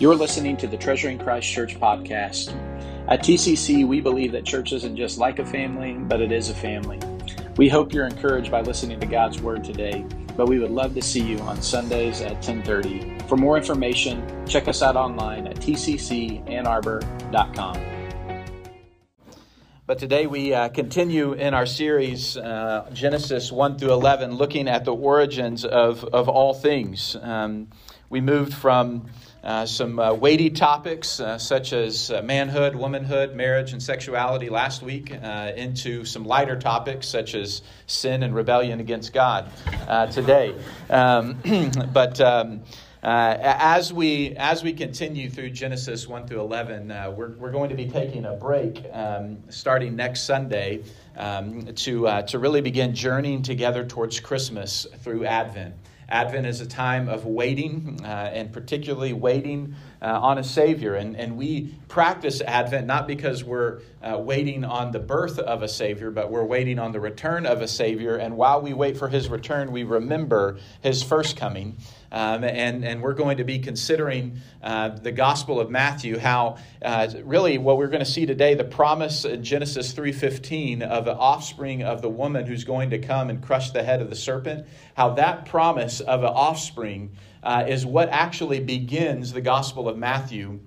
You're listening to the Treasuring Christ Church podcast. At TCC, we believe that church isn't just like a family, but it is a family. We hope you're encouraged by listening to God's Word today, but we would love to see you on Sundays at 1030. For more information, check us out online at tccannarbor.com. But today we uh, continue in our series, uh, Genesis 1 through 11, looking at the origins of, of all things. Um, we moved from uh, some uh, weighty topics uh, such as uh, manhood, womanhood, marriage, and sexuality last week uh, into some lighter topics such as sin and rebellion against God today. Um, but um, as we as we continue through Genesis one through eleven, we're we're going to be taking a break um, starting next Sunday um, to to really begin journeying together towards Christmas through Advent. Advent is a time of waiting, uh, and particularly waiting uh, on a Savior. And, and we practice Advent not because we're uh, waiting on the birth of a Savior, but we're waiting on the return of a Savior. And while we wait for His return, we remember His first coming. Um, and, and we're going to be considering uh, the Gospel of Matthew, how uh, really what we're going to see today, the promise in Genesis 3.15 of the offspring of the woman who's going to come and crush the head of the serpent, how that promise of an offspring uh, is what actually begins the Gospel of Matthew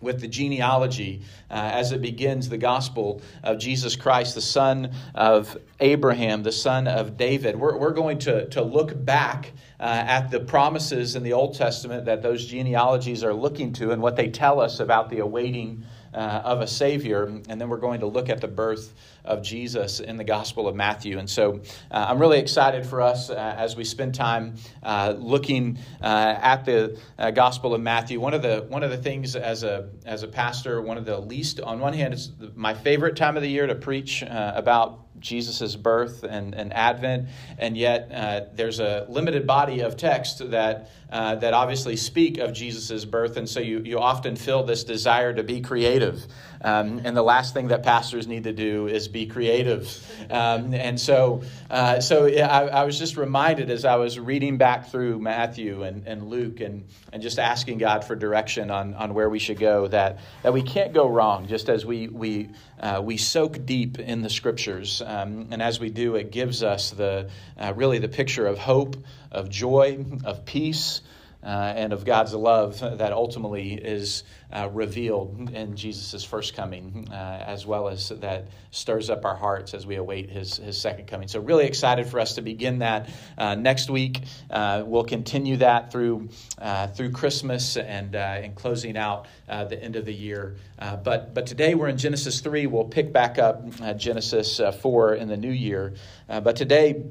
with the genealogy uh, as it begins the gospel of Jesus Christ, the son of Abraham, the son of David. We're, we're going to, to look back uh, at the promises in the Old Testament that those genealogies are looking to and what they tell us about the awaiting uh, of a Savior. And then we're going to look at the birth of Jesus in the Gospel of Matthew. And so uh, I'm really excited for us uh, as we spend time uh, looking uh, at the uh, Gospel of Matthew. One of the one of the things as a as a pastor, one of the least on one hand, it's my favorite time of the year to preach about Jesus' birth and, and Advent, and yet uh, there's a limited body of text that, uh, that obviously speak of Jesus' birth, and so you, you often feel this desire to be creative. Um, and the last thing that pastors need to do is be creative. Um, and so, uh, so I, I, was just reminded as I was reading back through Matthew and, and Luke and, and just asking God for direction on, on where we should go that, that we can't go wrong just as we, we, uh, we soak deep in the scriptures. Um, and as we do, it gives us the, uh, really the picture of hope, of joy, of peace uh, and of God's love that ultimately is uh, revealed in Jesus' first coming, uh, as well as that stirs up our hearts as we await his, his second coming. So, really excited for us to begin that uh, next week. Uh, we'll continue that through, uh, through Christmas and, and closing out the end of the year. but, but today we're in Genesis 3. We'll pick back up Genesis 4 in the new year. but today,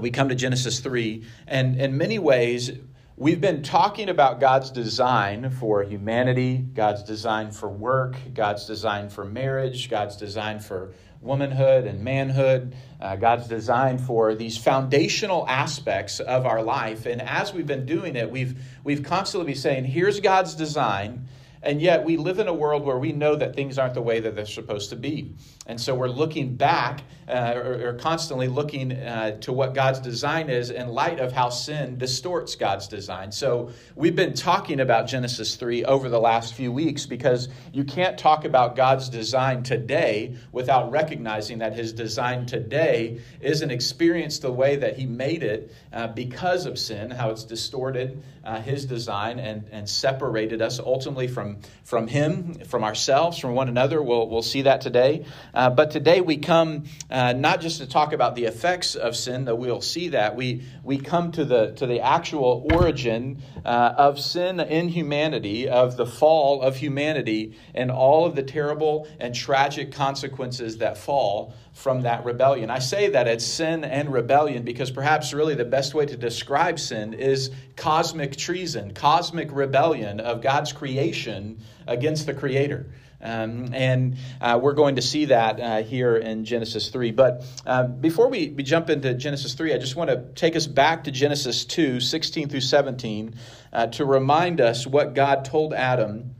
we come to Genesis 3, and in many ways, We've been talking about God's design for humanity, God's design for work, God's design for marriage, God's design for womanhood and manhood, uh, God's design for these foundational aspects of our life. And as we've been doing it, we've, we've constantly been saying, here's God's design. And yet, we live in a world where we know that things aren't the way that they're supposed to be. And so, we're looking back, uh, or, or, constantly looking uh, to what God's design is in light of how sin distorts God's design. So, we've been talking about Genesis 3 over the last few weeks because you can't talk about God's design today without recognizing that His design today isn't experienced the way that He made it uh, because of sin, how it's distorted uh, His design and, and separated us ultimately from from, Him, from ourselves, from one another. We'll, we'll see that today. Uh, but today we come uh, not just to talk about the effects of sin, though we'll see that. We, we come to the, to the actual origin uh, of sin in humanity, of the fall of humanity, and all of the terrible and tragic consequences that fall from that rebellion. I say that it's sin and rebellion because perhaps really the best way to describe sin is cosmic treason, cosmic rebellion of God's creation against the Creator. Um, and uh, we're going to see that uh, here in Genesis 3. But uh, before we, we jump into Genesis 3, I just want to take us back to Genesis 2 16 through 17 uh, to remind us what God told Adam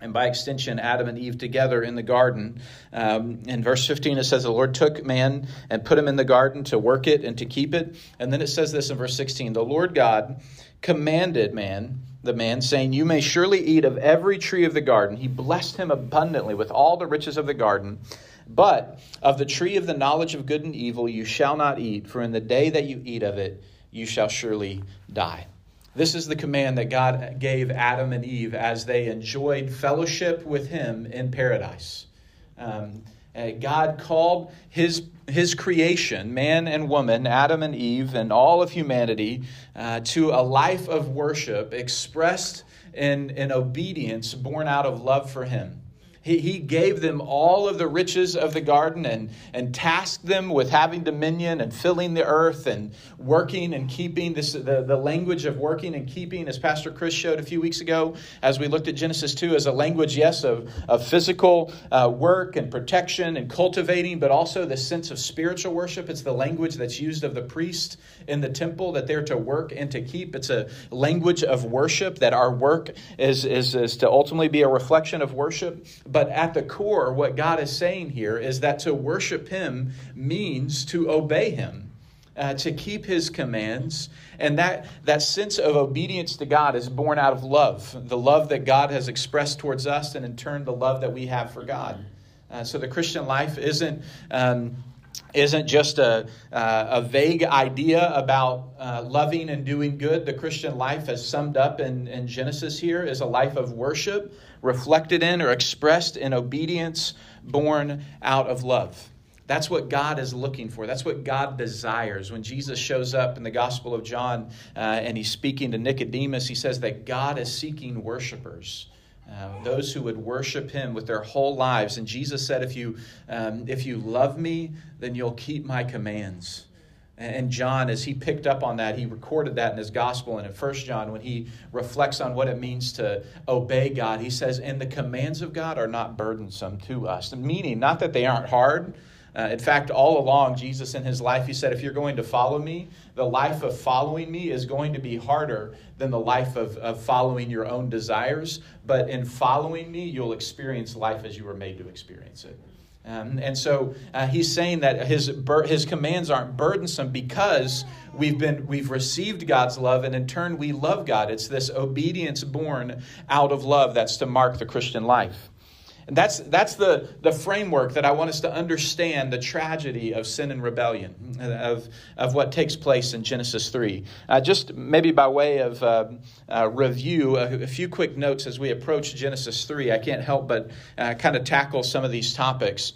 and by extension, Adam and Eve together in the garden. Um, in verse 15, it says, The Lord took man and put him in the garden to work it and to keep it. And then it says this in verse 16 The Lord God commanded man the man, saying, You may surely eat of every tree of the garden. He blessed him abundantly with all the riches of the garden. But of the tree of the knowledge of good and evil you shall not eat, for in the day that you eat of it, you shall surely die. This is the command that God gave Adam and Eve as they enjoyed fellowship with Him in paradise. Um, uh, God called his, his creation, man and woman, Adam and Eve, and all of humanity, uh, to a life of worship expressed in, in obedience born out of love for Him. He, he gave them all of the riches of the garden and, and tasked them with having dominion and filling the earth and working and keeping this the, the language of working and keeping, as Pastor Chris showed a few weeks ago, as we looked at Genesis 2, as a language, yes, of, of physical uh, work and protection and cultivating, but also the sense of spiritual worship. It's the language that's used of the priest in the temple that they're to work and to keep. It's a language of worship that our work is, is, is to ultimately be a reflection of worship. But but at the core, what God is saying here is that to worship Him means to obey Him. Uh, to keep his commands. And that, that sense of obedience to God is born out of love the love that God has expressed towards us, and in turn, the love that we have for God. Uh, so the Christian life isn't. Um, isn't just a, uh, a vague idea about uh, loving and doing good. The Christian life, as summed up in, in Genesis here, is a life of worship, reflected in or expressed in obedience, born out of love. That's what God is looking for. That's what God desires. When Jesus shows up in the Gospel of John uh, and he's speaking to Nicodemus, he says that God is seeking worshipers. Um, those who would worship him with their whole lives. And Jesus said, if you, um, if you love me, then you'll keep my commands. And John, as he picked up on that, he recorded that in his gospel. And in First John, when he reflects on what it means to obey God, he says, And the commands of God are not burdensome to us. Meaning, not that they aren't hard, uh, in fact, all along, Jesus in his life, he said, if you're going to follow me, the life of following me is going to be harder than the life of, of following your own desires. But in following me, you'll experience life as you were made to experience it. Um, and so uh, he's saying that his, his commands aren't burdensome because we've, been, we've received God's love, and in turn, we love God. It's this obedience born out of love that's to mark the Christian life. And that's, that's the, the framework that I want us to understand the tragedy of sin and rebellion, of, of what takes place in Genesis 3. Uh, just maybe by way of uh, uh, review, a, a, few quick notes as we approach Genesis 3. I can't help but uh, kind of tackle some of these topics.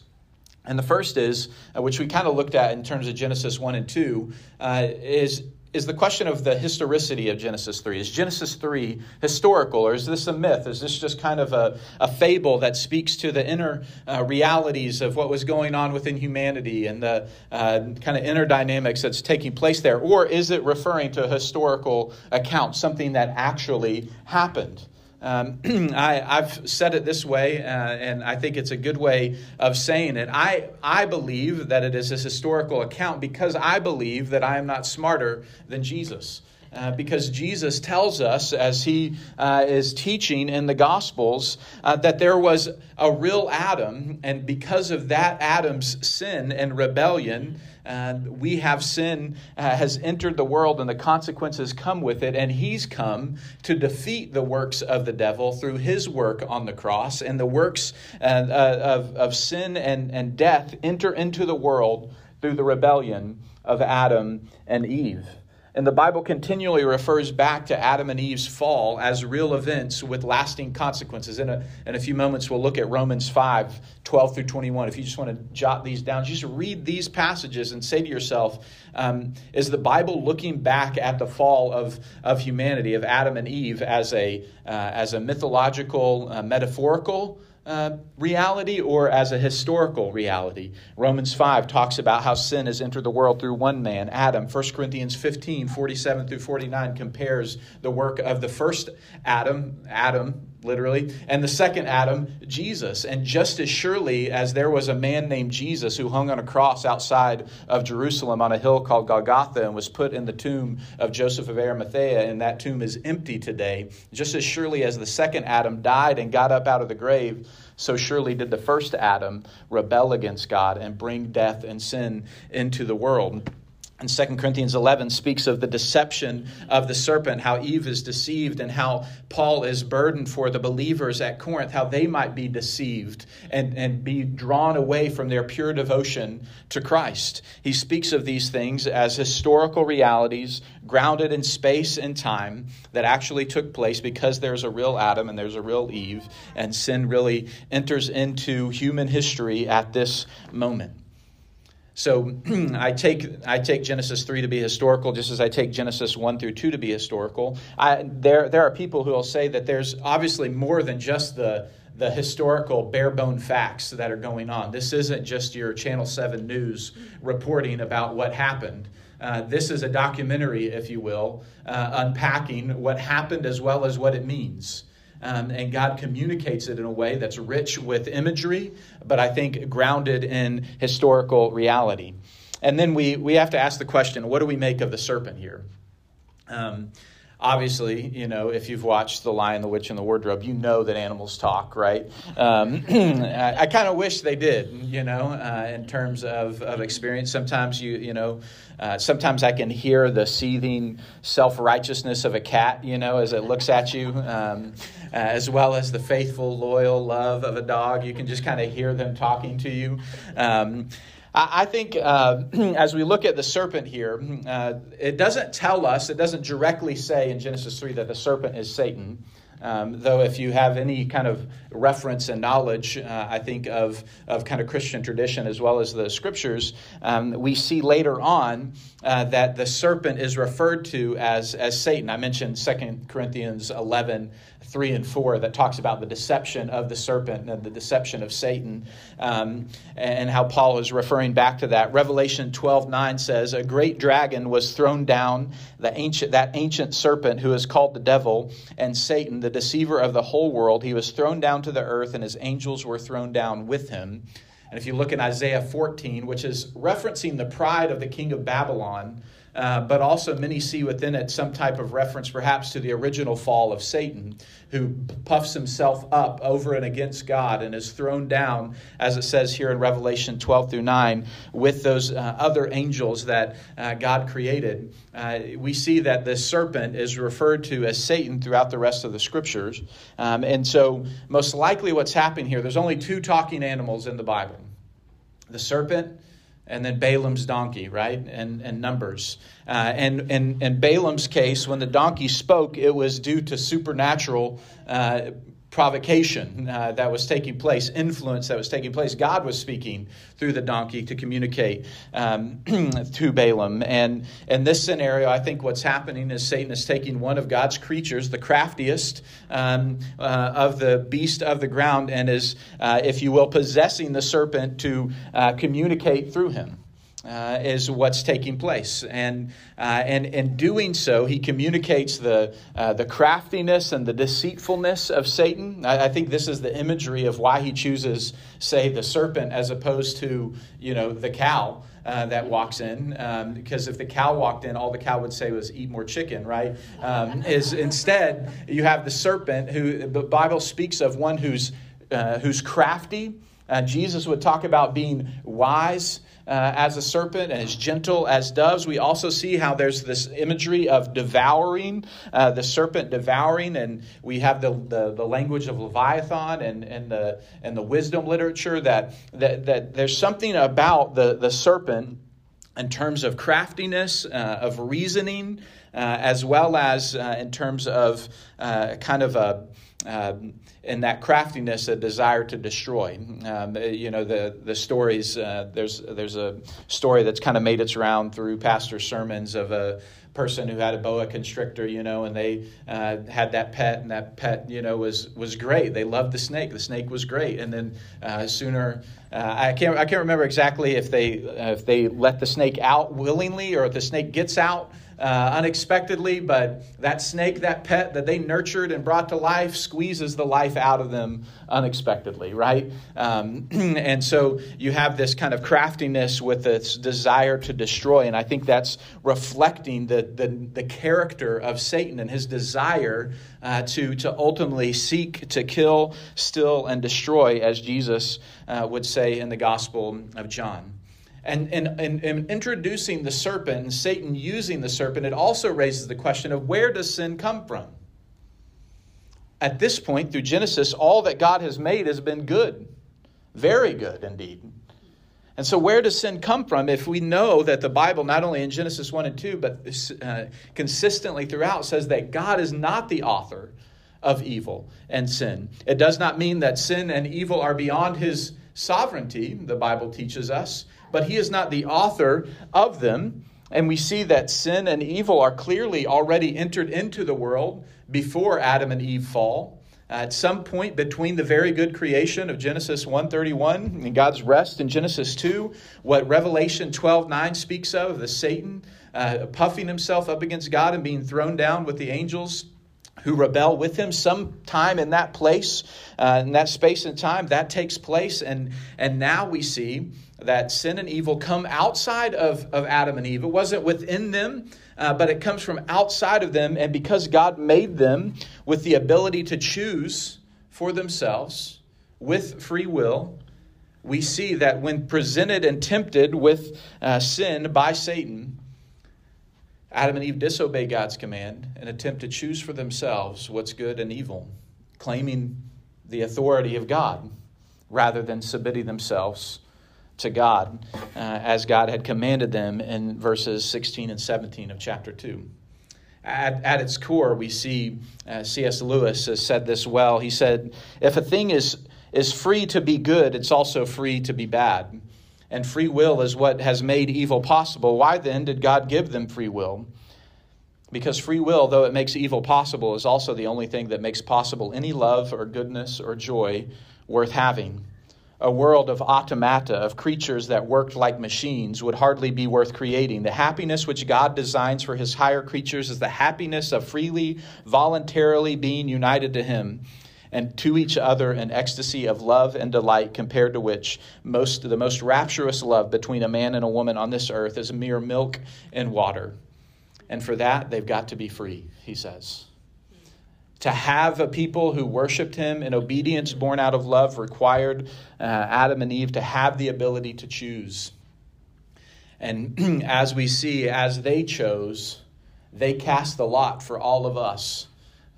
And the first is, uh, which we kind of looked at in terms of Genesis 1 and 2, uh, is is the question of the historicity of Genesis 3. Is Genesis 3 historical, or is this a myth? Is this just kind of a, a fable that speaks to the inner uh, realities of what was going on within humanity and the uh, kind of inner dynamics that's taking place there? Or is it referring to a historical account, something that actually happened? Um, I, have said it this way, uh, and I think it's a good way of saying it. I, I believe that it is a historical account because I believe that I am not smarter than Jesus. Uh, because Jesus tells us, as he uh, is teaching in the Gospels, uh, that there was a real Adam, and because of that Adam's sin and rebellion, and we have sin uh, has entered the world and the consequences come with it and he's come to defeat the works of the devil through his work on the cross and the works uh, uh, of, of sin and, and death enter into the world through the rebellion of adam and eve and the Bible continually refers back to Adam and Eve's fall as real events with lasting consequences. In a, in a few moments, we'll look at Romans 5 12 through 21. If you just want to jot these down, just read these passages and say to yourself, um, is the Bible looking back at the fall of, of humanity, of Adam and Eve, as a, uh, as a mythological, uh, metaphorical? Uh, reality or as a historical reality. Romans 5 talks about how sin has entered the world through one man, Adam. 1 Corinthians 15, 47 through 49 compares the work of the first Adam, Adam, literally, and the second Adam, Jesus. And just as surely as there was a man named Jesus who hung on a cross outside of Jerusalem on a hill called Golgotha and was put in the tomb of Joseph of Arimathea, and that tomb is empty today, just as surely as the second Adam died and got up out of the grave, so surely did the first Adam rebel against God and bring death and sin into the world. And 2 Corinthians 11 speaks of the deception of the serpent, how Eve is deceived, and how Paul is burdened for the believers at Corinth, how they might be deceived and, and be drawn away from their pure devotion to Christ. He speaks of these things as historical realities grounded in space and time that actually took place because there's a real Adam and there's a real Eve, and sin really enters into human history at this moment. So I take I take Genesis three to be historical, just as I take Genesis one through two to be historical. I, there there are people who will say that there's obviously more than just the the historical bare bone facts that are going on. This isn't just your Channel Seven news reporting about what happened. Uh, this is a documentary, if you will, uh, unpacking what happened as well as what it means. Um, and God communicates it in a way that's rich with imagery, but I think grounded in historical reality. And then we, we have to ask the question what do we make of the serpent here? Um, obviously, you know, if you've watched The Lion, the Witch, and the Wardrobe, you know that animals talk, right? Um, I, I kind of wish they did, you know, uh, in terms of, of experience. Sometimes you, you know, uh, sometimes I can hear the seething self righteousness of a cat, you know, as it looks at you, um, uh, as well as the faithful, loyal love of a dog. You can just kind of hear them talking to you. Um, I think uh, as we look at the serpent here, uh, it doesn't tell us, it doesn't directly say in Genesis 3 that the serpent is Satan. Um, though, if you have any kind of reference and knowledge, uh, I think, of, of kind of Christian tradition as well as the scriptures, um, we see later on uh, that the serpent is referred to as, as Satan. I mentioned 2 Corinthians 11, 3 and 4 that talks about the deception of the serpent and the deception of Satan um, and how Paul is referring back to that. Revelation 12 9 says, A great dragon was thrown down, the ancient, that ancient serpent who is called the devil and Satan, the deceiver of the whole world. He was thrown down to the earth, and his angels were thrown down with him. And if you look in Isaiah 14, which is referencing the pride of the king of Babylon, uh, but also many see within it some type of reference perhaps to the original fall of Satan, who puffs himself up over and against God and is thrown down, as it says here in Revelation 12 through 9, with those uh, other angels that uh, God created. Uh, we see that the serpent is referred to as Satan throughout the rest of the scriptures. Um, and so, most likely, what's happening here, there's only two talking animals in the Bible the serpent and then Balaam's donkey, right? And, and Numbers. Uh, and in and Balaam's case, when the donkey spoke, it was due to supernatural uh, provocation uh, that was taking place, influence that was taking place. God was speaking through the donkey to communicate um, to Balaam. And in this scenario, I think what's happening is Satan is taking one of God's creatures, the craftiest um, uh, of the beast of the ground, and is, uh, if you will, possessing the serpent to uh, communicate through him uh, is what's taking place. And, uh, and in doing so, he communicates the, uh, the craftiness and the deceitfulness of Satan. I, I, think this is the imagery of why he chooses, say, the serpent as opposed to, you know, the cow. Uh, that walks in um, because if the cow walked in all the cow would say was eat more chicken right um, is instead you have the serpent who the bible speaks of one who's uh, who's crafty uh, jesus would talk about being wise uh, as a serpent and as gentle as doves. We also see how there's this imagery of devouring, uh, the serpent devouring, and we have the, the, the, language of Leviathan and, and, the, and the wisdom literature that, that, that there's something about the, the serpent in terms of craftiness, uh, of reasoning, uh, as well as uh, in terms of uh, kind of a um, and that craftiness a desire to destroy. Um, you know the the stories. Uh, there's there's a story that's kind of made its round through pastor sermons of a person who had a boa constrictor, you know, and they uh, had that pet, and that pet, you know, was was great. They loved the snake. The snake was great, and then uh, sooner. Uh, I can't. I can't remember exactly if they uh, if they let the snake out willingly or if the snake gets out uh, unexpectedly, but that snake, that pet that they nurtured and brought to life, squeezes the life out of them unexpectedly, right? Um, and so you have this kind of craftiness with this desire to destroy, and I think that's reflecting the, the, the character of Satan and his desire uh, to, to ultimately seek to kill, steal, and destroy, as Jesus uh, would say in the Gospel of John. And in introducing the serpent and Satan using the serpent, it also raises the question of where does sin come from? At this point, through Genesis, all that God has made has been good, very good indeed. And so, where does sin come from if we know that the Bible, not only in Genesis 1 and 2, but uh, consistently throughout, says that God is not the author of evil and sin? It does not mean that sin and evil are beyond his sovereignty, the Bible teaches us, but he is not the author of them. And we see that sin and evil are clearly already entered into the world before Adam and Eve fall. At some point between the very good creation of Genesis 1:31 and God's rest in Genesis 2, what Revelation 12:9 speaks of, the Satan uh, puffing himself up against God and being thrown down with the angels who rebel with him sometime in that place uh, in that space and time that takes place. And and now we see that sin and evil come outside of, of adam and eve. It wasn't within them uh, but it comes from outside of them and because god made them with the ability to choose for themselves with free will we see that when presented and tempted with uh, sin by satan Adam and Eve disobey God's command and attempt to choose for themselves what's good and evil, claiming the authority of God rather than submitting themselves to God uh, as God had commanded them in verses 16 and 17 of chapter 2. At, at its core, we see uh, C.S. Lewis has said this well. He said, If a thing is, is free to be good, it's also free to be bad and free will is what has made evil possible. Why then did God give them free will? Because free will, though it makes evil possible, is also the only thing that makes possible any love or goodness or joy worth having. A world of automata, of creatures that worked like machines, would hardly be worth creating. The happiness which God designs for his higher creatures is the happiness of freely, voluntarily being united to him and to each other an ecstasy of love and delight compared to which most the most rapturous love between a man and a woman on this earth is mere milk and water. And for that they've got to be free, he says. To have a people who worshiped him in obedience born out of love required uh, Adam and Eve to have the ability to choose. And as we see, as they chose, they cast the lot for all of us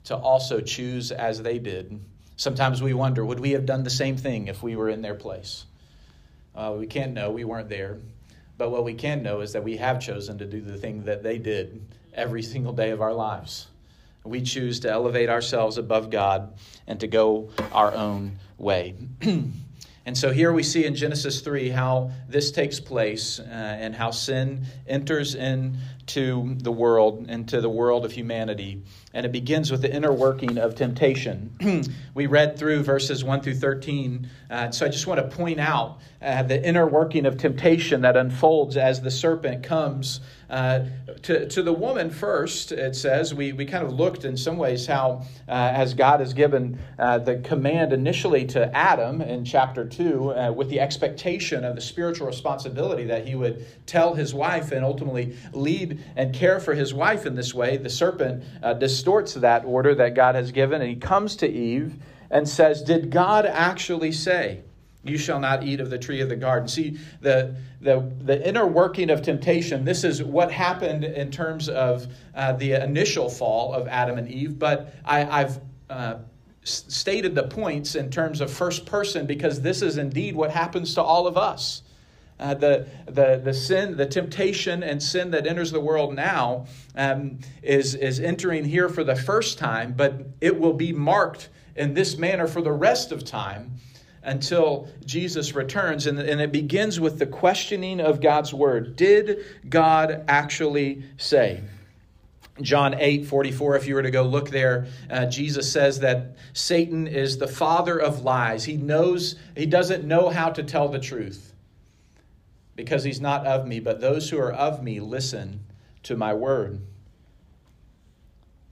to also choose as they did. Sometimes we wonder, would we have done the same thing if we were in their place? Uh, we can't know. We weren't there. But what we can know is that we have chosen to do the thing that they did every single day of our lives. We choose to elevate ourselves above God and to go our own way. and so here we see in Genesis 3 how this takes place uh, and how sin enters into the world, and to the world of humanity and it begins with the inner working of temptation. we read through verses 1 through 13, uh, so I just want to point out uh, the inner working of temptation that unfolds as the serpent comes uh, to, to the woman first, it says, we, we kind of looked in some ways how, uh, as God has given uh, the command initially to Adam in chapter 2, uh, with the expectation of the spiritual responsibility that he would tell his wife and ultimately lead and care for his wife in this way, the serpent uh, distorts that order that God has given, and he comes to Eve and says, Did God actually say? You shall not eat of the tree of the garden. See, the, the, the inner working of temptation, this is what happened in terms of uh, the initial fall of Adam and Eve, but I, have uh, stated the points in terms of first person because this is indeed what happens to all of us. Uh, the, the, the sin, the temptation and sin that enters the world now um, is, is entering here for the first time, but it will be marked in this manner for the rest of time until Jesus returns. And, and it begins with the questioning of God's word. Did God actually say? John 8 44, if you were to go look there, uh, Jesus says that Satan is the father of lies. He knows, he doesn't know how to tell the truth because he's not of me, but those who are of me listen to my word.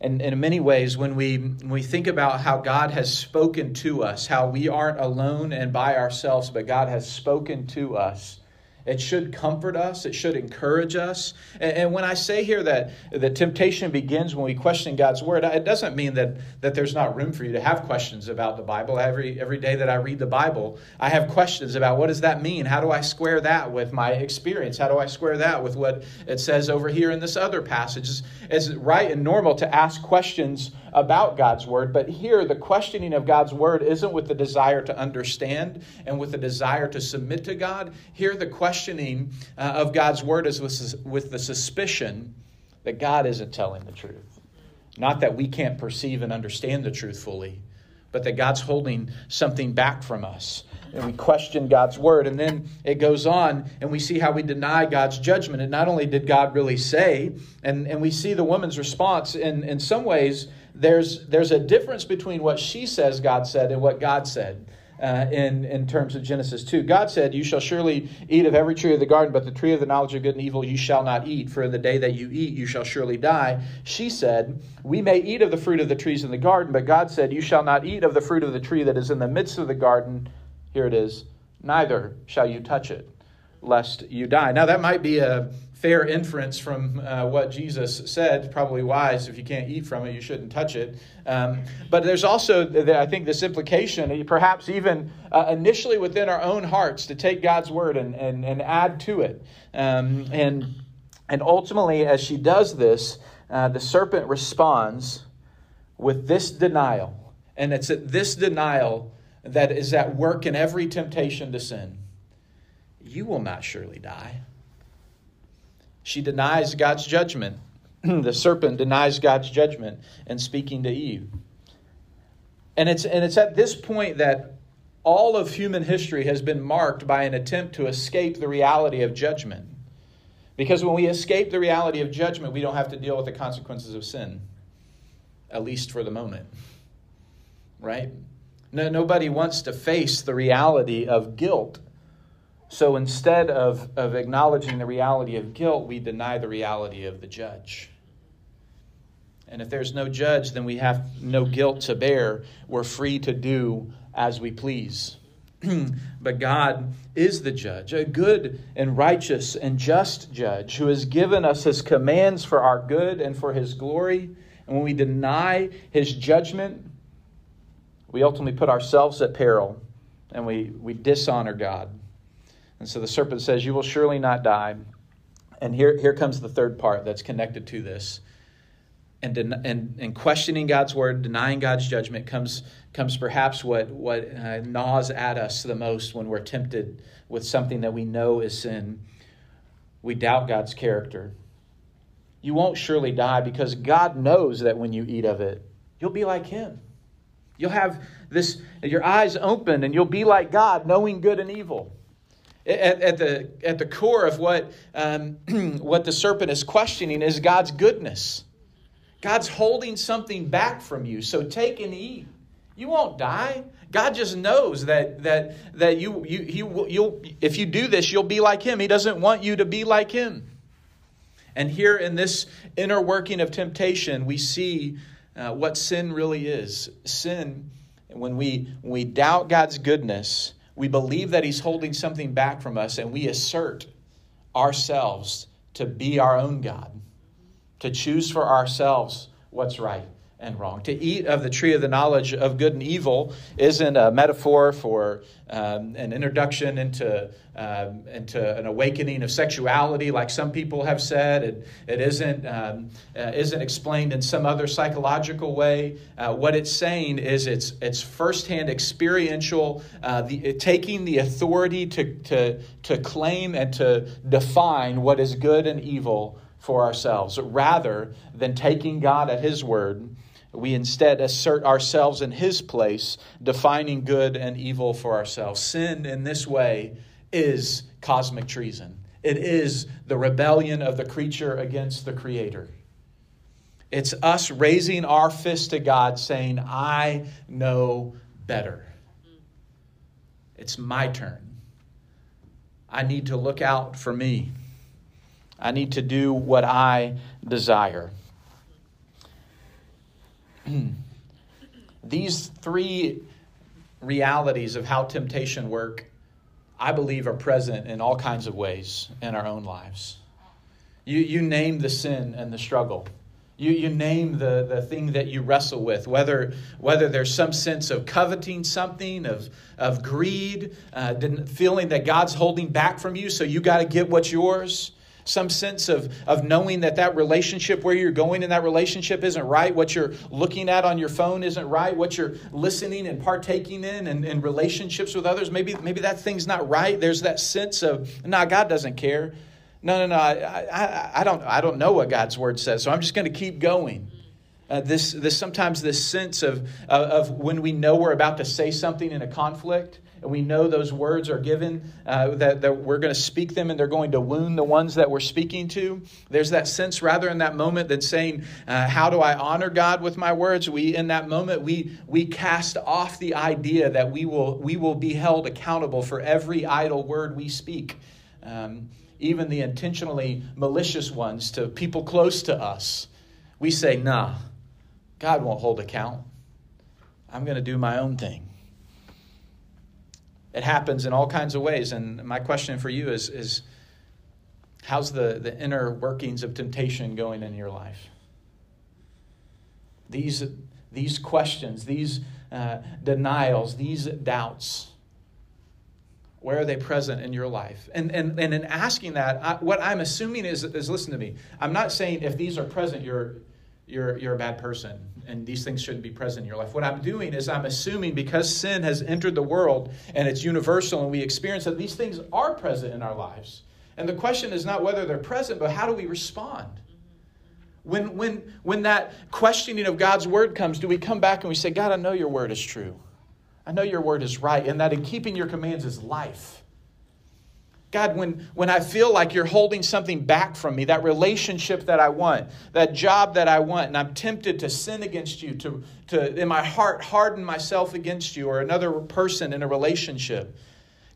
And, in many ways, when we, when we think about how God has spoken to us, how we aren't alone and by ourselves, but God has spoken to us, It should comfort us. It should encourage us. And, and, when I say here that the temptation begins when we question God's word, it doesn't mean that, that there's not room for you to have questions about the Bible. Every, every day that I read the Bible, I have questions about what does that mean? How do I square that with my experience? How do I square that with what it says over here in this other passage? It's, it's right and normal to ask questions about God's word, but here the questioning of God's word isn't with the desire to understand and with the desire to submit to God. Here the questioning uh, of God's word is with, with the suspicion that God isn't telling the truth. Not that we can't perceive and understand the truth fully, but that God's holding something back from us. And we question God's word. And then it goes on, and we see how we deny God's judgment. And not only did God really say, and, and we see the woman's response in, in some ways there's, there's a difference between what she says God said and what God said. Uh, in, in terms of Genesis 2. God said, You shall surely eat of every tree of the garden, but the tree of the knowledge of good and evil you shall not eat, for in the day that you eat you shall surely die. She said, We may eat of the fruit of the trees in the garden, but God said, You shall not eat of the fruit of the tree that is in the midst of the garden. Here it is, neither shall you touch it, lest you die. Now, that might be a fair inference from uh, what Jesus said. Probably wise. If you can't eat from it, you shouldn't touch it. Um, but there's also, I think, this implication, perhaps even uh, initially within our own hearts, to take God's word and, and, and add to it. Um, and, and ultimately, as she does this, uh, the serpent responds with this denial. And it's at this denial that is at work in every temptation to sin. You will not surely die. She denies God's judgment. the serpent denies God's judgment in speaking to Eve. And it's, and it's at this point that all of human history has been marked by an attempt to escape the reality of judgment. Because when we escape the reality of judgment, we don't have to deal with the consequences of sin, at least for the moment. Right? No, nobody wants to face the reality of guilt so instead of, of acknowledging the reality of guilt, we deny the reality of the judge. And if there's no judge, then we have no guilt to bear. We're free to do as we please. but God is the judge, a good and righteous and just judge who has given us his commands for our good and for his glory. And when we deny his judgment, we ultimately put ourselves at peril and we, we dishonor God. And so the serpent says, You will surely not die. And here, here comes the third part that's connected to this. And, and, and questioning God's word, denying God's judgment, comes, comes perhaps what, what uh, gnaws at us the most when we're tempted with something that we know is sin. We doubt God's character. You won't surely die because God knows that when you eat of it, you'll be like Him. You'll have this, your eyes open, and you'll be like God, knowing good and evil. At, at, the, at the core of what, um, what the serpent is questioning is God's goodness. God's holding something back from you, so take and eat. You won't die. God just knows that that that you you you you'll if you do this, you'll be like Him. He doesn't want you to be like Him. And here in this inner working of temptation, we see uh, what sin really is. Sin, when we when we doubt God's goodness, we believe that He's holding something back from us, and we assert ourselves to be our own God, to choose for ourselves what's right and wrong. To eat of the tree of the knowledge of good and evil isn't a metaphor for um, an introduction into, um, into an awakening of sexuality, like some people have said. It, it isn't, um, uh, isn't explained in some other psychological way. Uh, what it's saying is it's, it's firsthand experiential, uh, the, taking the authority to, to, to claim and to define what is good and evil for ourselves, rather than taking God at His word we instead assert ourselves in His place, defining good and evil for ourselves. Sin in this way is cosmic treason, it is the rebellion of the creature against the Creator. It's us raising our fist to God saying, I know better. It's my turn. I need to look out for me. I need to do what I desire. These three realities of how temptation work, I believe, are present in all kinds of ways in our own lives. You, you name the sin and the struggle. You, you name the, the thing that you wrestle with, whether, whether there's some sense of coveting something, of, of greed, uh, feeling that God's holding back from you, so you got to get what's yours some sense of, of knowing that that relationship where you're going in that relationship isn't right. What you're looking at on your phone isn't right. What you're listening and partaking in and, and relationships with others maybe maybe that thing's not right. There's that sense of nah god doesn't care. No no no i, I, I don't i don't know what god's word says so i'm just going to keep going. Uh, this, this sometimes this sense of, of when we know we're about to say something in a conflict and we know those words are given, uh, that, that we're going to speak them and they're going to wound the ones that we're speaking to. There's that sense rather in that moment than saying, uh, How do I honor God with my words? We, in that moment, we, we cast off the idea that we will, we will be held accountable for every idle word we speak. Um, even the intentionally malicious ones to people close to us, we say, nah, God won't hold account. I'm going to do my own thing. It happens in all kinds of ways. And my question for you is, is how's the, the inner workings of temptation going in your life? These, these questions, these uh, denials, these doubts, where are they present in your life? And, and, and in asking that, I, what I'm assuming is, is listen to me. I'm not saying if these are present, you're, you're, you're a bad person and these things shouldn't be present in your life. What I'm doing is I'm assuming because sin has entered the world and it's universal and we experience that these things are present in our lives. And the question is not whether they're present, but how do we respond? When, when, when that questioning of God's word comes, do we come back and we say, God, I know your word is true. I know your word is right, and that in keeping your commands is life. God, when, when I feel like you're holding something back from me, that relationship that I want, that job that I want, and I'm tempted to sin against you, to, to in my heart harden myself against you or another person in a relationship.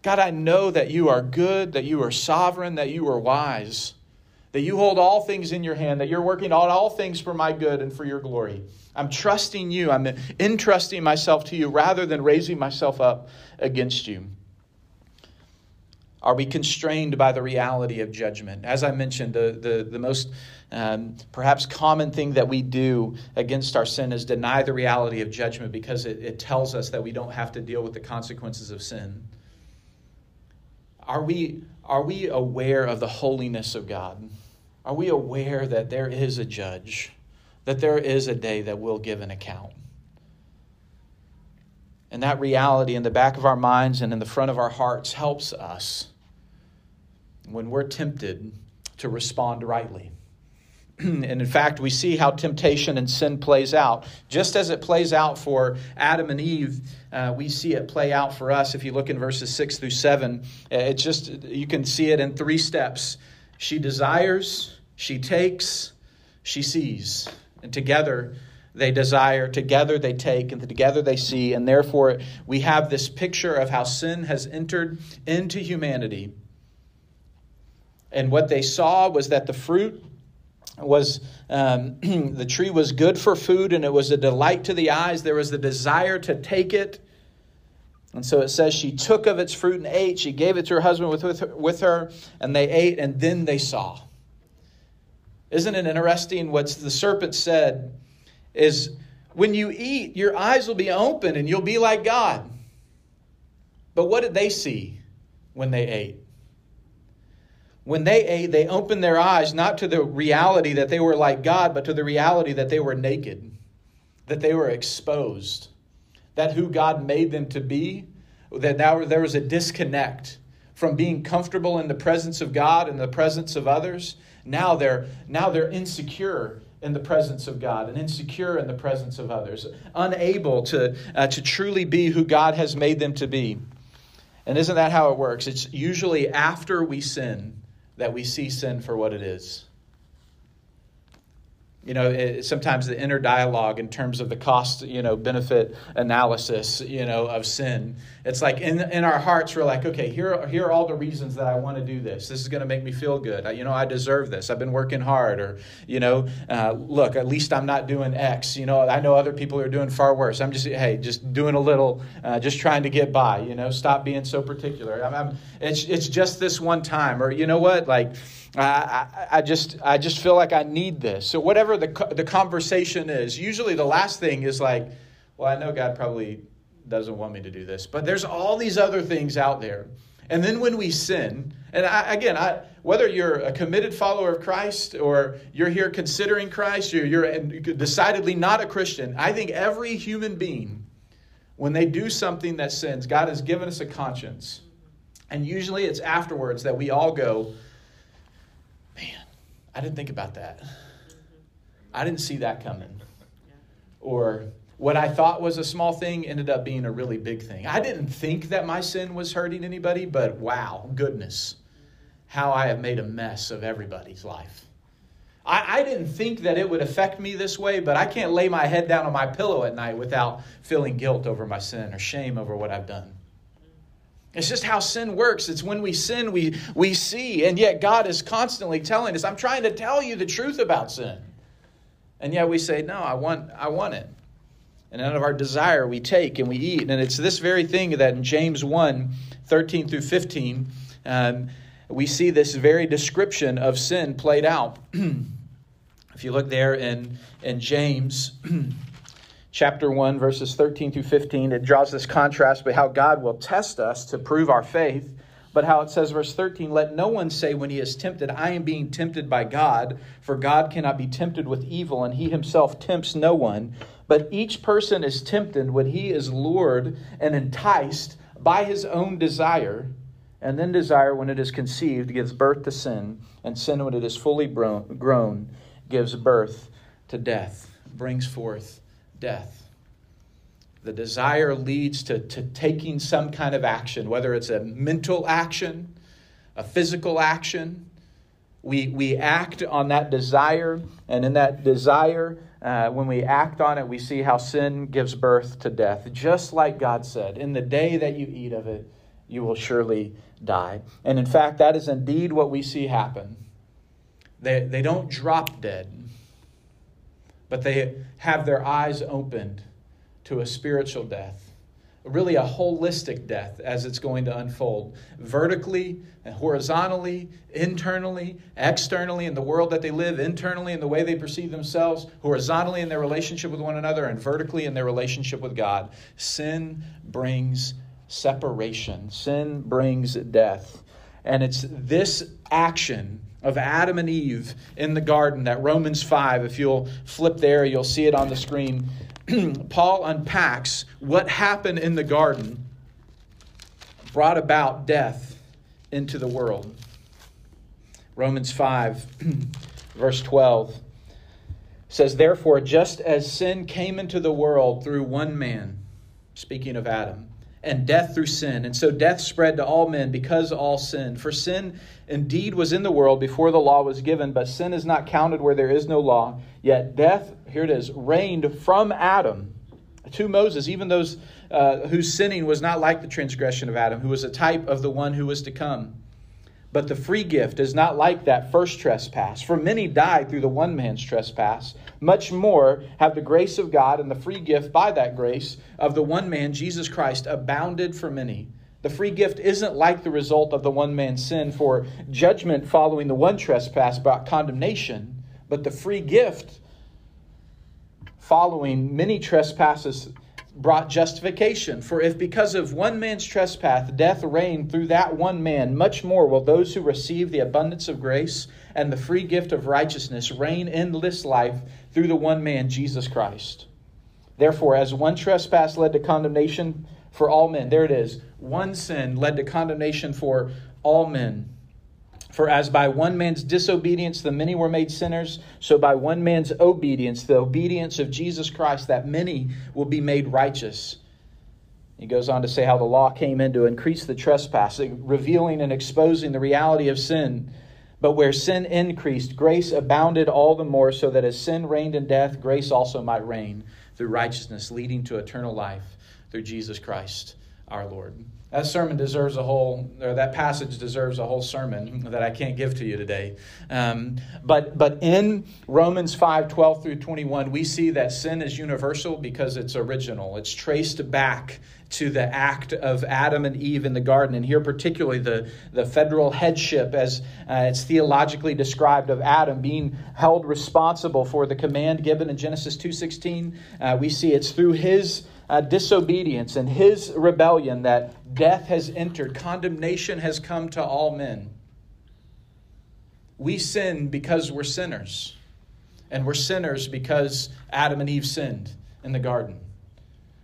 God, I know that you are good, that you are sovereign, that you are wise, that you hold all things in your hand, that you're working on all things for my good and for your glory. I'm trusting you. I'm entrusting myself to you rather than raising myself up against you. Are we constrained by the reality of judgment? As I mentioned, the, the, the most um, perhaps common thing that we do against our sin is deny the reality of judgment because it, it tells us that we don't have to deal with the consequences of sin. Are we, are we aware of the holiness of God? Are we aware that there is a judge, that there is a day that will give an account? And that reality in the back of our minds and in the front of our hearts helps us when we're tempted to respond rightly. and in fact, we see how temptation and sin plays out. Just as it plays out for Adam and Eve, uh, we see it play out for us. If you look in verses 6 through 7, it's just, you can see it in three steps. She desires, she takes, she sees. And together, they desire, together they take, and together they see. And therefore, we have this picture of how sin has entered into humanity and what they saw was that the fruit was um, the tree was good for food and it was a delight to the eyes. There was the desire to take it. And so it says she took of its fruit and ate. She gave it to her husband with, with, her, with her, and they ate, and then they saw. Isn't it interesting what the serpent said? Is when you eat, your eyes will be open and you'll be like God. But what did they see when they ate? when they ate, they opened their eyes not to the reality that they were like God, but to the reality that they were naked, that they were exposed, that who God made them to be, that now there was a disconnect from being comfortable in the presence of God and the presence of others. Now they're now they're insecure in the presence of God and insecure in the presence of others, unable to uh, to truly be who God has made them to be. And isn't that how it works? It's usually after we sin that we see sin for what it is. You know it, sometimes the inner dialogue in terms of the cost you know benefit analysis you know of sin. It's like in, in our hearts we're like okay here, here are all the reasons that i want to do this. This is going to make me feel good. I, you know i deserve this. I've been working hard or you know uh, look at least i'm not doing x. You know i know other people are doing far worse. I'm just hey just doing a little uh, just trying to get by you know? Stop being so particular. I'm, I'm, it's, it's just this one time or you know what? Like I, I, just I just feel like I need this. So whatever the the conversation is, usually the last thing is like, well, I know God probably doesn't want me to do this, but there's all these other things out there. And then when we sin, and I, again, I, whether you're a committed follower of Christ or you're here considering Christ, or you're decidedly not a Christian, I think every human being, when they do something that sins, God has given us a conscience. And usually it's afterwards that we all go, I didn't think about that. I didn't see that coming. Or what I thought was a small thing ended up being a really big thing. I didn't think that my sin was hurting anybody, but wow, goodness, how I have made a mess of everybody's life. I, I, didn't think that it would affect me this way, but I can't lay my head down on my pillow at night without feeling guilt over my sin or shame over what I've done. It's just how sin works. It's when we sin, we, we see. And yet, God is constantly telling us, I'm trying to tell you the truth about sin. And yet, we say, No, I want, I want it. And out of our desire, we take and we eat. And it's this very thing that in James 1 13 through 15, um, we see this very description of sin played out. if you look there in, in James, chapter 1, verses 13 through 15, it draws this contrast by how God will test us to prove our faith. But how it says, verse 13, let no one say when he is tempted, I am being tempted by God, for God cannot be tempted with evil, and he himself tempts no one. But each person is tempted when he is lured and enticed by his own desire. And then desire, when it is conceived, gives birth to sin, and sin, when it is fully grown, gives birth to death, brings forth death. The desire leads to, to taking some kind of action, whether it's a mental action, a physical action. We, we act on that desire, and in that desire, uh, when we act on it, we see how sin gives birth to death. Just like God said, in the day that you eat of it, you will surely die. And in fact, that is indeed what we see happen. They, they don't drop dead but they have their eyes opened to a spiritual death, really a holistic death as it's going to unfold vertically and horizontally, internally, externally in the world that they live, internally in the way they perceive themselves, horizontally in their relationship with one another, and vertically in their relationship with God. Sin brings separation, sin brings death. And it's this action of Adam and Eve in the garden, that Romans 5, if you'll flip there, you'll see it on the screen. Paul unpacks what happened in the garden brought about death into the world. Romans 5, verse 12 says, Therefore, just as sin came into the world through one man, speaking of Adam, and death through sin. And so death spread to all men because all sinned. For sin indeed was in the world before the law was given, but sin is not counted where there is no law. Yet death, here it is, reigned from Adam to Moses, even those uh, whose sinning was not like the transgression of Adam, who was a type of the one who was to come. But the free gift is not like that first trespass. For many died through the one man's trespass. Much more have the grace of God and the free gift by that grace of the one man, Jesus Christ, abounded for many. The free gift isn't like the result of the one man's sin, for judgment following the one trespass brought condemnation, but the free gift following many trespasses brought justification. For if because of one man's trespass death reigned through that one man, much more will those who receive the abundance of grace and the free gift of righteousness reign in this life through the one man, Jesus Christ. Therefore, as one trespass led to condemnation for all men, there it is, one sin led to condemnation for all men. For as by one man's disobedience the many were made sinners, so by one man's obedience, the obedience of Jesus Christ, that many will be made righteous. He goes on to say how the law came in to increase the trespass, revealing and exposing the reality of sin. But where sin increased, grace abounded all the more, so that as sin reigned in death, grace also might reign through righteousness, leading to eternal life through Jesus Christ our Lord. That sermon deserves a whole, or that passage deserves a whole sermon that I can't give to you today. Um, but, but in Romans 5 12 through 21, we see that sin is universal because it's original. It's traced back to the act of Adam and Eve in the garden, and here particularly the, the federal headship, as uh, it's theologically described, of Adam being held responsible for the command given in Genesis 2.16. Uh, we see it's through his uh, disobedience and his rebellion that death has entered, condemnation has come to all men. We sin because we're sinners, and we're sinners because Adam and Eve sinned in the garden.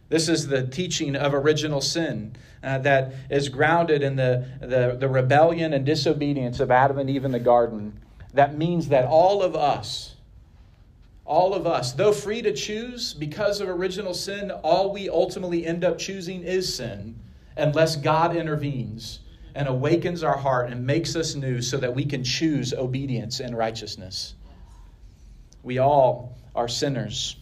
This is the teaching of original sin uh, that is grounded in the, the, the rebellion and disobedience of Adam and Eve in the garden. That means that all of us, all of us, though free to choose because of original sin, all we ultimately end up choosing is sin unless God intervenes and awakens our heart and makes us new so that we can choose obedience and righteousness. We all are sinners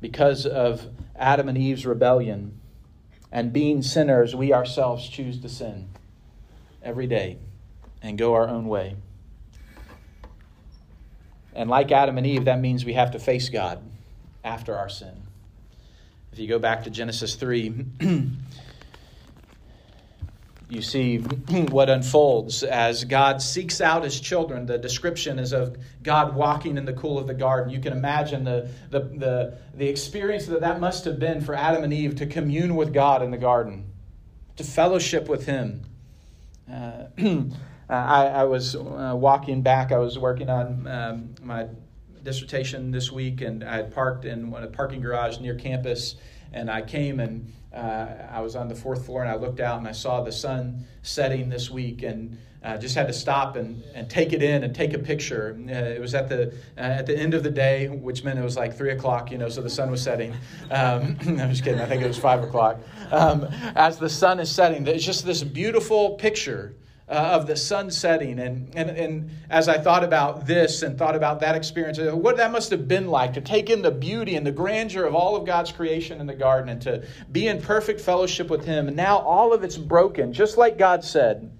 because of Adam and Eve's rebellion. And being sinners, we ourselves choose to sin every day and go our own way. And like Adam and Eve, that means we have to face God after our sin. If you go back to Genesis 3, you see what unfolds as God seeks out his children. The description is of God walking in the cool of the garden. You can imagine the, the, the, the experience that that must have been for Adam and Eve to commune with God in the garden, to fellowship with him. Uh, I, I, was uh, walking back, I was working on um, my dissertation this week, and I had parked in a parking garage near campus, and I came and uh, I was on the fourth floor and I looked out and I saw the sun setting this week and uh, just had to stop and, and take it in and take a picture. Uh, it was at the uh, at the end of the day, which meant it was like three o'clock, you know, so the sun was setting. Um, I'm just kidding. I think it was five o'clock. Um, as the sun is setting, it's just this beautiful picture uh, of the sun setting. And, and, and as I thought about this and thought about that experience, uh, what that must have been like to take in the beauty and the grandeur of all of God's creation in the garden and to be in perfect fellowship with Him. And now all of it's broken, just like God said.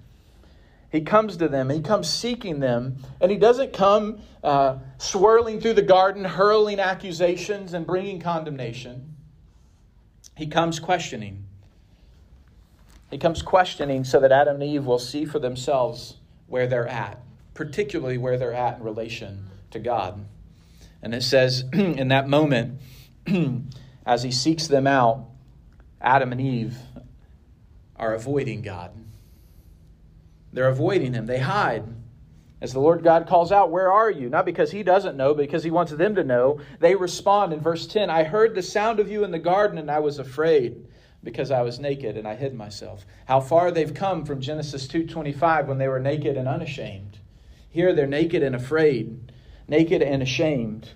He comes to them, he comes seeking them, and he doesn't come uh, swirling through the garden, hurling accusations and bringing condemnation. He comes questioning. He comes questioning so that Adam and Eve will see for themselves where they're at, particularly where they're at in relation to God. And it says, in that moment, as he seeks them out, Adam and Eve are avoiding God. They're avoiding him, they hide. As the Lord God calls out, Where are you? Not because he doesn't know, but because he wants them to know. They respond in verse 10 I heard the sound of you in the garden, and I was afraid because I was naked and I hid myself. How far they've come from Genesis 2:25 when they were naked and unashamed. Here they're naked and afraid, naked and ashamed.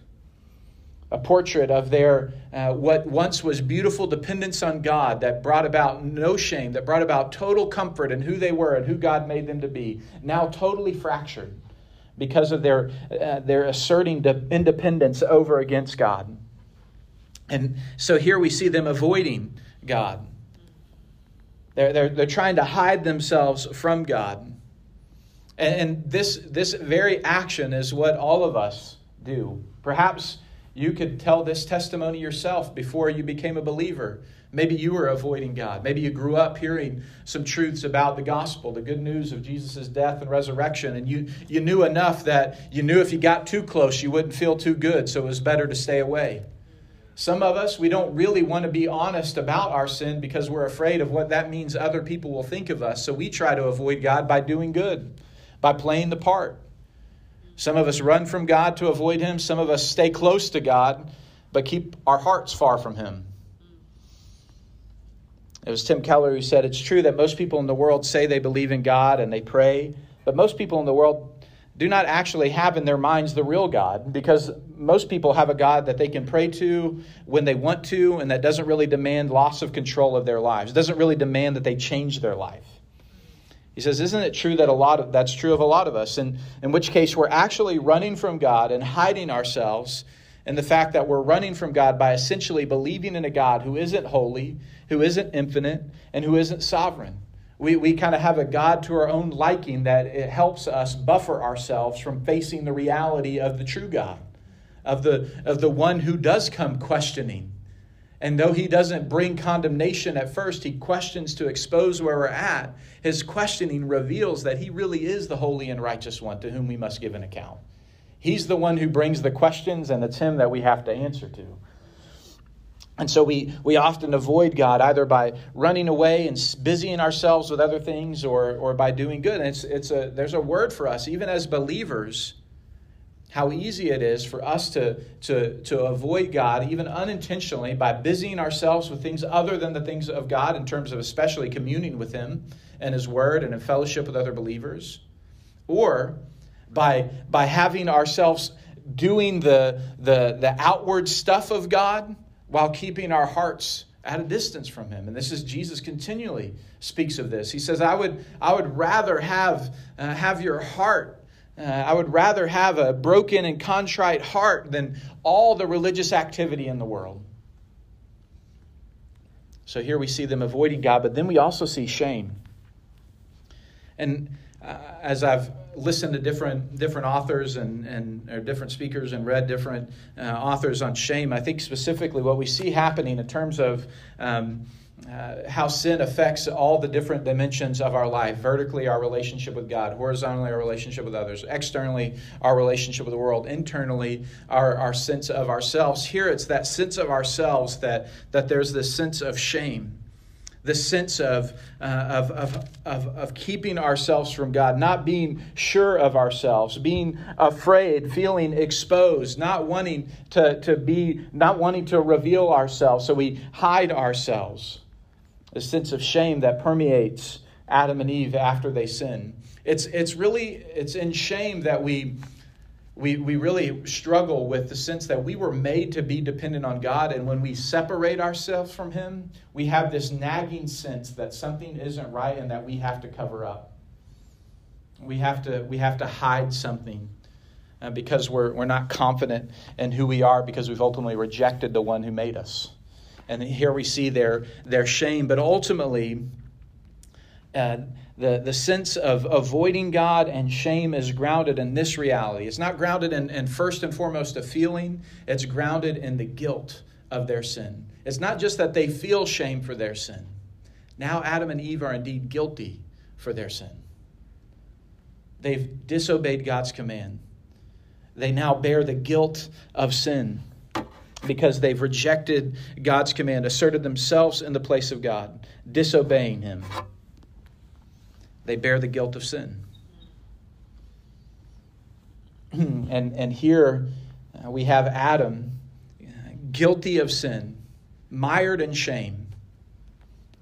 A portrait of their uh, what once was beautiful dependence on God that brought about no shame, that brought about total comfort in who they were and who God made them to be. Now totally fractured because of their uh, their asserting de- independence over against God. And so here we see them avoiding God. They're, they're, they're trying to hide themselves from God. And, and this, this very action is what all of us do. Perhaps you could tell this testimony yourself before you became a believer. Maybe you were avoiding God. Maybe you grew up hearing some truths about the gospel, the good news of Jesus' death and resurrection, and you, you knew enough that you knew if you got too close, you wouldn't feel too good, so it was better to stay away. Some of us, we don't really want to be honest about our sin because we're afraid of what that means other people will think of us. So we try to avoid God by doing good, by playing the part. Some of us run from God to avoid Him. Some of us stay close to God, but keep our hearts far from Him. It was Tim Keller who said, It's true that most people in the world say they believe in God and they pray, but most people in the world do not actually have in their minds the real God because most people have a God that they can pray to when they want to and that doesn't really demand loss of control of their lives. It doesn't really demand that they change their life. He says, Isn't it true that a lot of that's true of a lot of us? And in which case we're actually running from God and hiding ourselves in the fact that we're running from God by essentially believing in a God who isn't holy, who isn't infinite, and who isn't sovereign. We, we kind of have a God to our own liking that it helps us buffer ourselves from facing the reality of the true God, of the, of the one who does come questioning. And though he doesn't bring condemnation at first, he questions to expose where we're at. His questioning reveals that he really is the holy and righteous one to whom we must give an account. He's the one who brings the questions, and it's him that we have to answer to. And so we, we often avoid God either by running away and busying ourselves with other things or, or by doing good. And it's, it's a, there's a word for us, even as believers, how easy it is for us to, to, to avoid God, even unintentionally, by busying ourselves with things other than the things of God, in terms of especially communing with Him and His Word and in fellowship with other believers. Or by, by having ourselves doing the, the, the outward stuff of God while keeping our hearts at a distance from him. And this is jesus continually speaks of this. He says i would i would rather have uh, have your heart uh, i would rather have a broken and contrite heart than all the religious activity in the world. So here we see them avoiding god but then we also see shame. And uh, as i've listened to different different authors and and different speakers and read different uh, authors on shame. I think specifically what we see happening in terms of um, uh, how sin affects all the different dimensions of our life vertically, our relationship with God, horizontally, our relationship with others, externally, our relationship with the world, internally, our, our sense of ourselves. Here, it's that sense of ourselves that, that there's this sense of shame the sense of, uh, of, of, of, of keeping ourselves from God, not being sure of ourselves, being afraid, feeling exposed, not wanting to, to be, not wanting to reveal ourselves, so we hide ourselves. A sense of shame that permeates Adam and Eve after they sin. It's, it's really, it's in shame that we we, we really struggle with the sense that we were made to be dependent on God, and when we separate ourselves from Him, we have this nagging sense that something isn't right and that we have to cover up. We have to, we have to hide something uh, because we're, we're not confident in who we are because we've ultimately rejected the one who made us. And here we see their, their shame, but ultimately, uh, the, the sense of avoiding God and shame is grounded in this reality. It's not grounded in, in first and foremost a feeling, it's grounded in the guilt of their sin. It's not just that they feel shame for their sin. Now, Adam and Eve are indeed guilty for their sin. They've disobeyed God's command. They now bear the guilt of sin because they've rejected God's command, asserted themselves in the place of God, disobeying Him. They bear the guilt of sin. and, and here uh, we have Adam guilty of sin, mired in shame,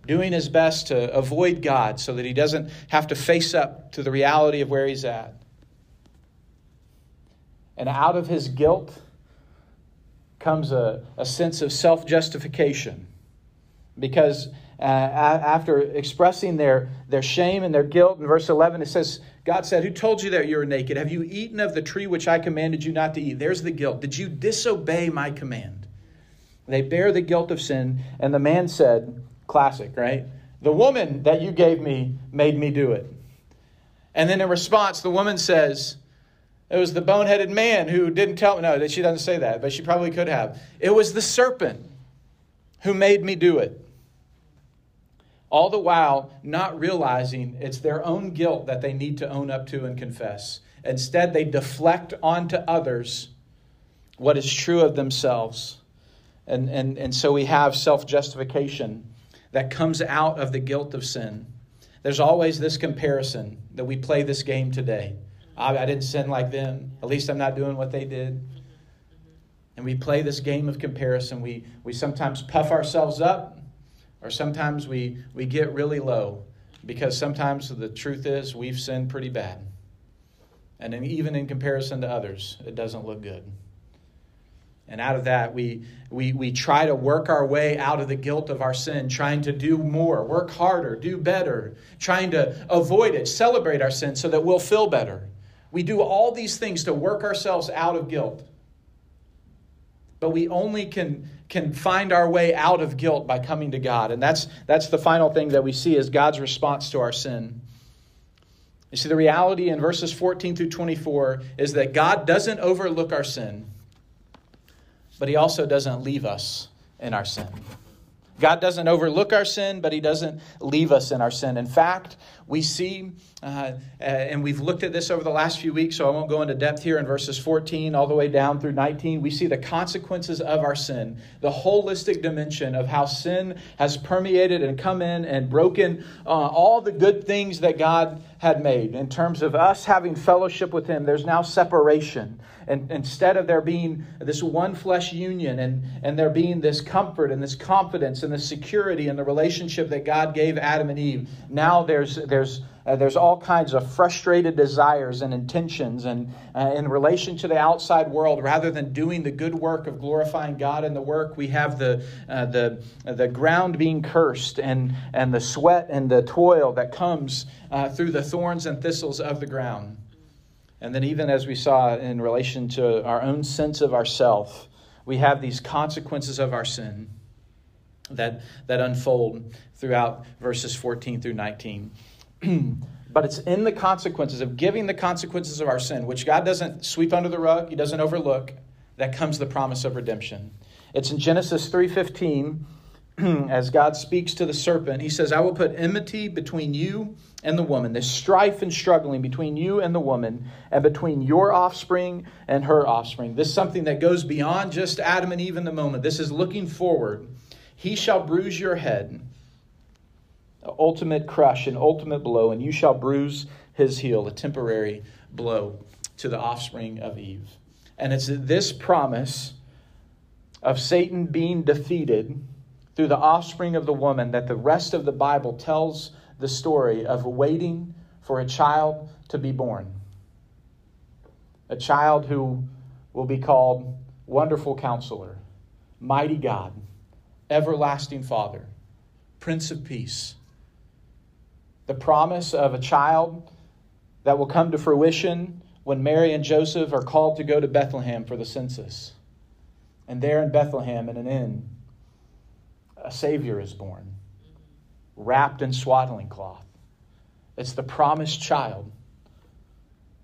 doing his best to avoid God so that he doesn't have to face up to the reality of where he's at. And out of his guilt comes a, a sense of self justification because uh, after expressing their, their shame and their guilt. In verse 11, it says, God said, Who told you that you were naked? Have you eaten of the tree which I commanded you not to eat? There's the guilt. Did you disobey my command? They bear the guilt of sin. And the man said, Classic, right? The woman that you gave me made me do it. And then in response, the woman says, it was the boneheaded man who didn't tell me. No, she doesn't say that, but she probably could have. It was the serpent who made me do it all the while not realizing it's their own guilt that they need to own up to and confess. Instead, they deflect onto others what is true of themselves. And, and, and so we have self justification that comes out of the guilt of sin. There's always this comparison that we play this game today. I, I didn't sin like them. At least I'm not doing what they did. And we play this game of comparison. We, we sometimes puff ourselves up or sometimes we, we get really low because sometimes the truth is we've sinned pretty bad. And even in comparison to others, it doesn't look good. And out of that, we, we, we try to work our way out of the guilt of our sin, trying to do more, work harder, do better, trying to avoid it, celebrate our sin so that we'll feel better. We do all these things to work ourselves out of guilt. But we only can, can find our way out of guilt by coming to God. And that's, that's the final thing that we see as God's response to our sin. You see, the reality in verses 14 through 24 is that God doesn't overlook our sin but He also doesn't leave us in our sin. God doesn't overlook our sin, but He doesn't leave us in our sin. In fact, we see, uh, and we've looked at this over the last few weeks, so I won't go into depth here in verses 14 all the way down through 19. We see the consequences of our sin, the holistic dimension of how sin has permeated and come in and broken uh, all the good things that God had made. In terms of us having fellowship with Him, there's now separation. And instead of there being this one flesh union and, and there being this comfort and this confidence and this security in the relationship that God gave Adam and Eve, now there's, there's, uh, there's all kinds of frustrated desires and intentions and uh, in relation to the outside world rather than doing the good work of glorifying god in the work we have the, uh, the, the ground being cursed and, and the sweat and the toil that comes uh, through the thorns and thistles of the ground and then, even as we saw in relation to our own sense of ourself, we have these consequences of our sin that, that unfold throughout verses 14 through 19. but it's in the consequences of giving the consequences of our sin, which God doesn't sweep under the rug, He doesn't overlook, that comes the promise of redemption. It's in Genesis 3:15 as God speaks to the serpent, he says, I will put enmity between you and the woman, this strife and struggling between you and the woman, and between your offspring and her offspring. This is something that goes beyond just Adam and Eve in the moment. This is looking forward. He shall bruise your head, ultimate crush, an ultimate blow, and you shall bruise his heel, a temporary blow to the offspring of Eve. And it's this promise of Satan being defeated through the offspring of the woman that the rest of the Bible tells the story of waiting for a child to be born. A child who will be called Wonderful Counselor, Mighty God, Everlasting Father, Prince of Peace. The promise of a child that will come to fruition when Mary and Joseph are called to go to Bethlehem for the census. And there in Bethlehem, in an inn, a Savior is born, wrapped in swaddling cloth. It's the promised child.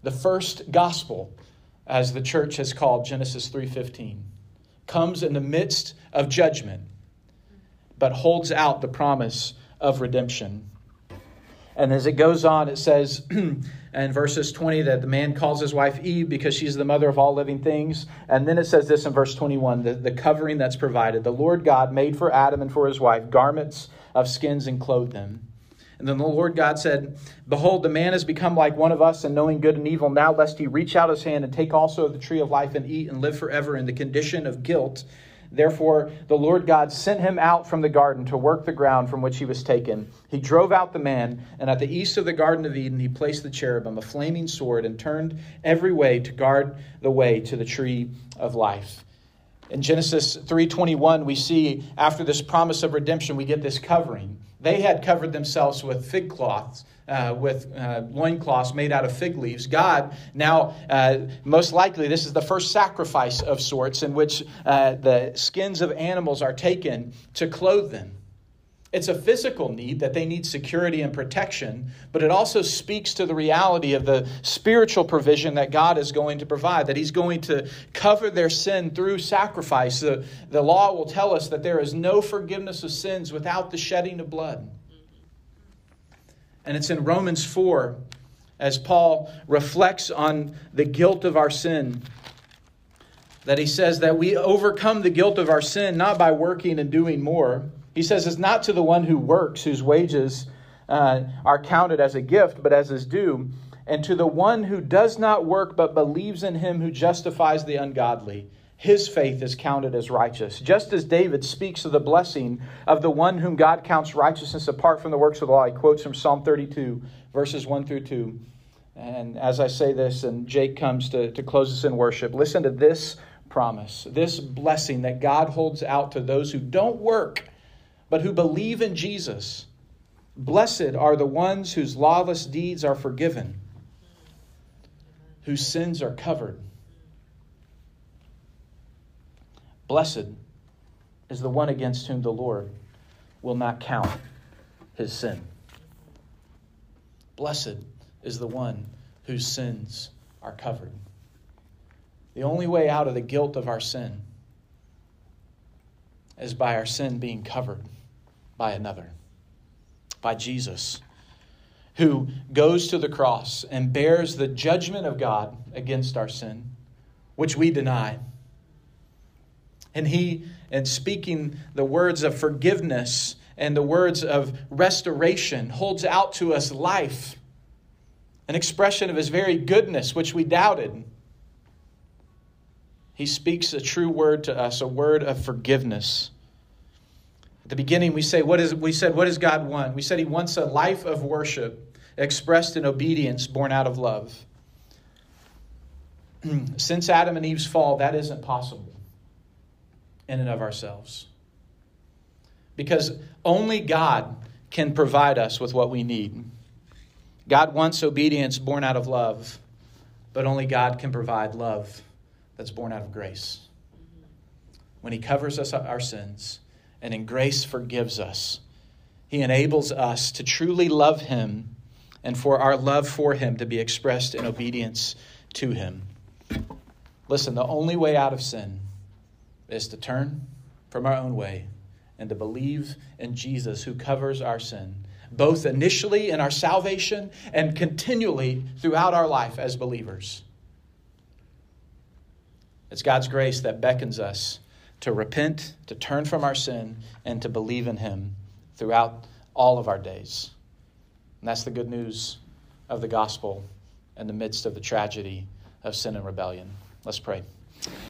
The first gospel, as the church has called Genesis 3:15, comes in the midst of judgment, but holds out the promise of redemption. And as it goes on, it says in verses 20 that the man calls his wife Eve because she's the mother of all living things. And then it says this in verse 21 the, the covering that's provided. The Lord God made for Adam and for his wife garments of skins and clothed them. And then the Lord God said, Behold, the man has become like one of us in knowing good and evil. Now, lest he reach out his hand and take also of the tree of life and eat and live forever in the condition of guilt. Therefore, the Lord God sent him out from the garden to work the ground from which he was taken. He drove out the man, and at the east of the Garden of Eden, he placed the cherubim, a flaming sword, and turned every way to guard the way to the tree of life. In Genesis 3:21, we see after this promise of redemption, we get this covering. They had covered themselves with fig cloths uh, with uh, loincloths made out of fig leaves. God, now, uh, most likely, this is the first sacrifice of sorts in which uh, the skins of animals are taken to clothe them. It's a physical need that they need security and protection, but it also speaks to the reality of the spiritual provision that God is going to provide, that He's going to cover their sin through sacrifice. The, the law will tell us that there is no forgiveness of sins without the shedding of blood. And it's in Romans 4 as Paul reflects on the guilt of our sin that he says that we overcome the guilt of our sin not by working and doing more. He says it's not to the one who works whose wages uh, are counted as a gift, but as his due, and to the one who does not work but believes in him who justifies the ungodly his faith is counted as righteous. Just as David speaks of the blessing of the one whom God counts righteousness apart from the works of the law, he quotes from Psalm 32, verses 1 through 2. And as I say this, and Jake comes to, to close us in worship, listen to this promise, this blessing that God holds out to those who don't work, but who believe in Jesus. Blessed are the ones whose lawless deeds are forgiven, whose sins are covered. Blessed is the one against whom the Lord will not count his sin. Blessed is the one whose sins are covered. The only way out of the guilt of our sin is by our sin being covered by another, by Jesus, who goes to the cross and bears the judgment of God against our sin, which we deny. And he, in speaking the words of forgiveness and the words of restoration, holds out to us life, an expression of his very goodness, which we doubted. He speaks a true word to us, a word of forgiveness. At the beginning, we say, what is, we said, what does God want? We said he wants a life of worship expressed in obedience, born out of love. Since Adam and Eve's fall, that isn't possible in and of ourselves. Because only God can provide us with what we need. God wants obedience born out of love, but only God can provide love that's born out of grace. When He covers us our sins and in grace forgives us, He enables us to truly love Him and for our love for Him to be expressed in obedience to Him. Listen, the only way out of sin is to turn from our own way and to believe in Jesus who covers our sin, both initially in our salvation and continually throughout our life as believers. It's God's grace that beckons us to repent, to turn from our sin, and to believe in Him throughout all of our days. And that's the good news of the gospel in the midst of the tragedy of sin and rebellion. Let's pray.